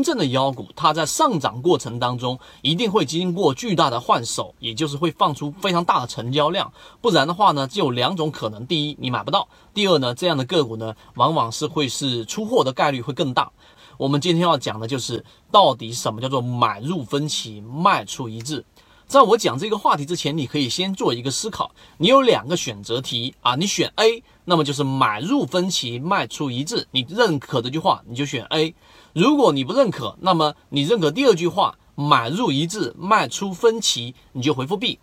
真正的妖股，它在上涨过程当中一定会经过巨大的换手，也就是会放出非常大的成交量，不然的话呢，就有两种可能：第一，你买不到；第二呢，这样的个股呢，往往是会是出货的概率会更大。我们今天要讲的就是到底什么叫做买入分歧，卖出一致。在我讲这个话题之前，你可以先做一个思考。你有两个选择题啊，你选 A，那么就是买入分歧，卖出一致。你认可这句话，你就选 A；如果你不认可，那么你认可第二句话，买入一致，卖出分歧，你就回复 B。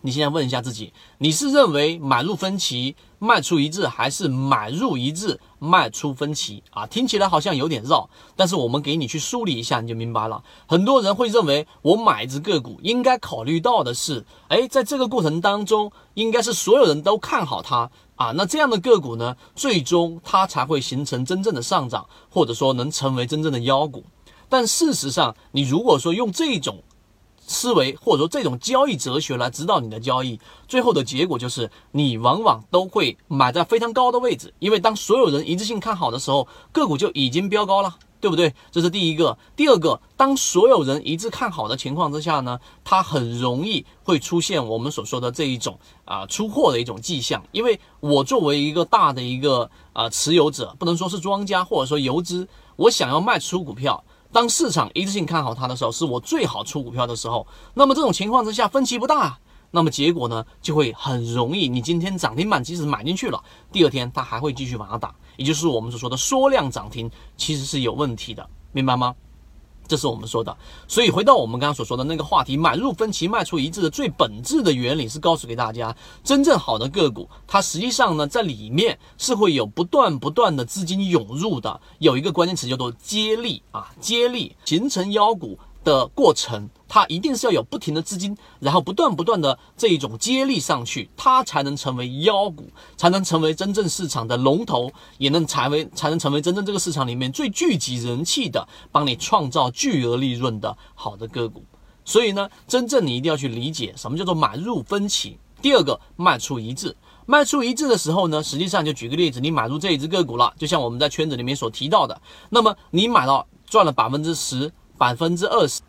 你现在问一下自己，你是认为买入分歧卖出一致，还是买入一致卖出分歧啊？听起来好像有点绕，但是我们给你去梳理一下，你就明白了。很多人会认为，我买一只个股应该考虑到的是，哎，在这个过程当中，应该是所有人都看好它啊，那这样的个股呢，最终它才会形成真正的上涨，或者说能成为真正的妖股。但事实上，你如果说用这种，思维或者说这种交易哲学来指导你的交易，最后的结果就是你往往都会买在非常高的位置，因为当所有人一致性看好的时候，个股就已经飙高了，对不对？这是第一个。第二个，当所有人一致看好的情况之下呢，它很容易会出现我们所说的这一种啊出货的一种迹象。因为我作为一个大的一个啊持有者，不能说是庄家或者说游资，我想要卖出股票。当市场一次性看好它的时候，是我最好出股票的时候。那么这种情况之下，分歧不大，那么结果呢，就会很容易。你今天涨停板即使买进去了，第二天它还会继续往上打，也就是我们所说的缩量涨停，其实是有问题的，明白吗？这是我们说的，所以回到我们刚刚所说的那个话题，买入分歧，卖出一致的最本质的原理是告诉给大家，真正好的个股，它实际上呢，在里面是会有不断不断的资金涌入的，有一个关键词叫做接力啊，接力形成妖股。的过程，它一定是要有不停的资金，然后不断不断的这一种接力上去，它才能成为妖股，才能成为真正市场的龙头，也能才为才能成为真正这个市场里面最聚集人气的，帮你创造巨额利润的好的个股。所以呢，真正你一定要去理解什么叫做买入分歧。第二个，卖出一致。卖出一致的时候呢，实际上就举个例子，你买入这一只个股了，就像我们在圈子里面所提到的，那么你买到赚了百分之十。百分之二十，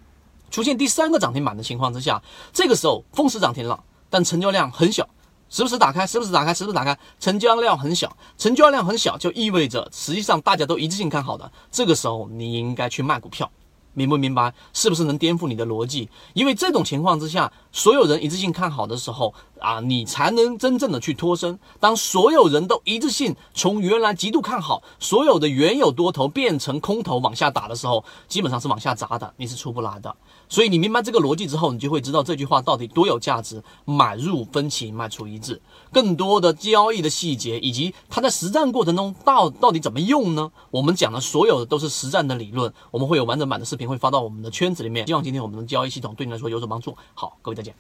出现第三个涨停板的情况之下，这个时候封死涨停了，但成交量很小，时不时打开，时不时打开，时不时打开，成交量很小，成交量很小就意味着实际上大家都一致性看好的，这个时候你应该去卖股票。明不明白？是不是能颠覆你的逻辑？因为这种情况之下，所有人一致性看好的时候啊，你才能真正的去脱身。当所有人都一致性从原来极度看好，所有的原有多头变成空头往下打的时候，基本上是往下砸的，你是出不来的。所以你明白这个逻辑之后，你就会知道这句话到底多有价值。买入分歧，卖出一致。更多的交易的细节以及它在实战过程中到到底怎么用呢？我们讲的所有的都是实战的理论，我们会有完整版的视频会发到我们的圈子里面。希望今天我们的交易系统对你来说有所帮助。好，各位再见。